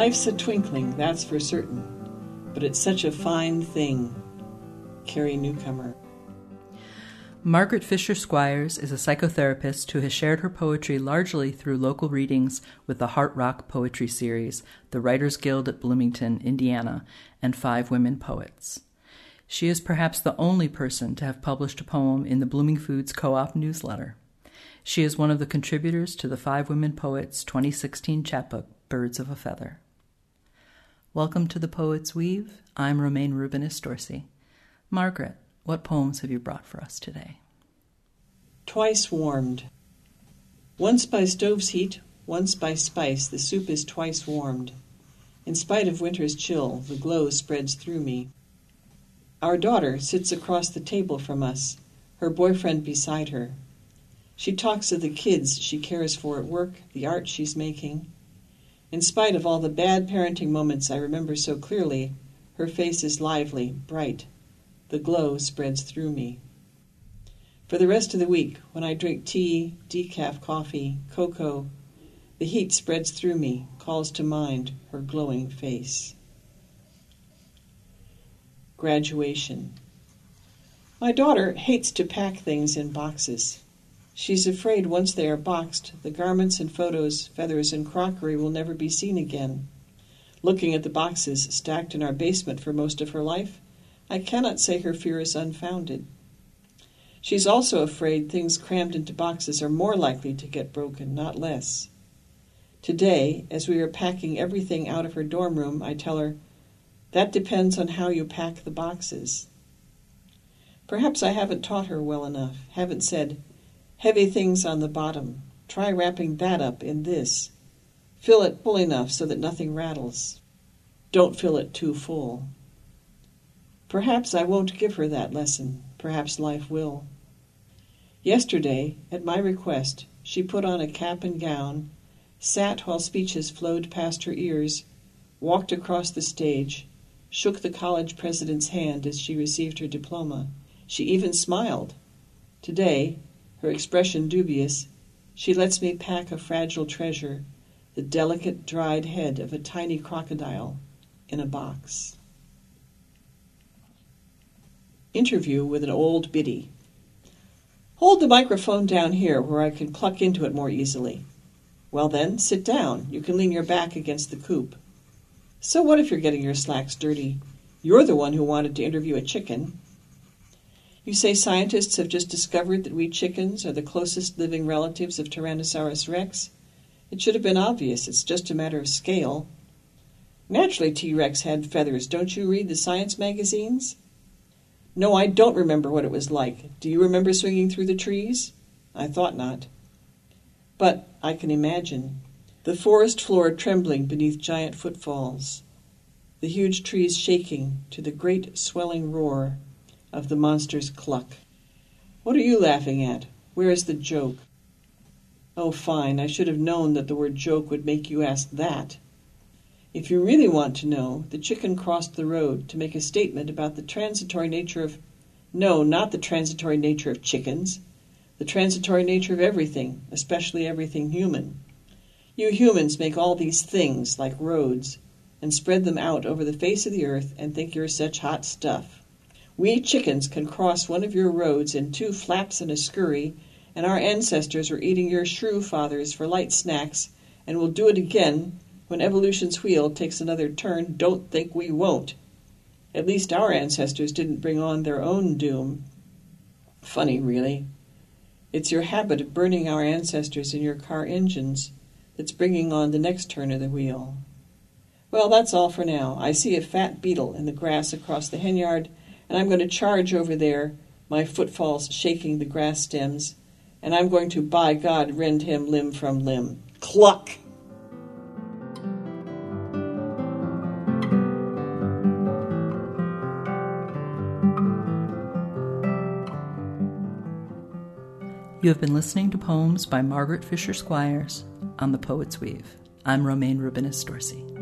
Life's a twinkling, that's for certain, but it's such a fine thing. Carrie Newcomer. Margaret Fisher Squires is a psychotherapist who has shared her poetry largely through local readings with the Heart Rock Poetry Series, the Writers Guild at Bloomington, Indiana, and Five Women Poets. She is perhaps the only person to have published a poem in the Bloomingfoods Co op newsletter. She is one of the contributors to the Five Women Poets 2016 chapbook, Birds of a Feather. Welcome to the Poet's Weave. I'm Romayne Rubinas Dorsey. Margaret, what poems have you brought for us today? Twice warmed. Once by stove's heat, once by spice, the soup is twice warmed. In spite of winter's chill, the glow spreads through me. Our daughter sits across the table from us, her boyfriend beside her. She talks of the kids she cares for at work, the art she's making. In spite of all the bad parenting moments I remember so clearly, her face is lively, bright, the glow spreads through me. For the rest of the week, when I drink tea, decaf coffee, cocoa, the heat spreads through me, calls to mind her glowing face. Graduation. My daughter hates to pack things in boxes. She's afraid once they are boxed, the garments and photos, feathers and crockery will never be seen again. Looking at the boxes stacked in our basement for most of her life, I cannot say her fear is unfounded. She's also afraid things crammed into boxes are more likely to get broken, not less. Today, as we are packing everything out of her dorm room, I tell her, That depends on how you pack the boxes. Perhaps I haven't taught her well enough, haven't said, Heavy things on the bottom. Try wrapping that up in this. Fill it full enough so that nothing rattles. Don't fill it too full. Perhaps I won't give her that lesson. Perhaps life will. Yesterday, at my request, she put on a cap and gown, sat while speeches flowed past her ears, walked across the stage, shook the college president's hand as she received her diploma. She even smiled. Today, her expression dubious, she lets me pack a fragile treasure, the delicate dried head of a tiny crocodile, in a box. Interview with an old biddy. Hold the microphone down here where I can cluck into it more easily. Well, then, sit down. You can lean your back against the coop. So, what if you're getting your slacks dirty? You're the one who wanted to interview a chicken. You say scientists have just discovered that we chickens are the closest living relatives of Tyrannosaurus rex. It should have been obvious. It's just a matter of scale. Naturally, T Rex had feathers. Don't you read the science magazines? No, I don't remember what it was like. Do you remember swinging through the trees? I thought not. But I can imagine. The forest floor trembling beneath giant footfalls, the huge trees shaking to the great swelling roar of the monster's cluck. What are you laughing at? Where is the joke? Oh, fine, I should have known that the word joke would make you ask that. If you really want to know, the chicken crossed the road to make a statement about the transitory nature of. No, not the transitory nature of chickens. The transitory nature of everything, especially everything human. You humans make all these things, like roads, and spread them out over the face of the earth and think you're such hot stuff. We chickens can cross one of your roads in two flaps and a scurry, and our ancestors were eating your shrew fathers for light snacks, and will do it again when evolution's wheel takes another turn, don't think we won't. At least our ancestors didn't bring on their own doom. Funny, really. It's your habit of burning our ancestors in your car engines that's bringing on the next turn of the wheel. Well, that's all for now. I see a fat beetle in the grass across the henyard, and I'm going to charge over there, my footfalls shaking the grass stems, and I'm going to, by God, rend him limb from limb. Cluck! You have been listening to poems by Margaret Fisher Squires on The Poet's Weave. I'm Romayne Rubinas Dorsey.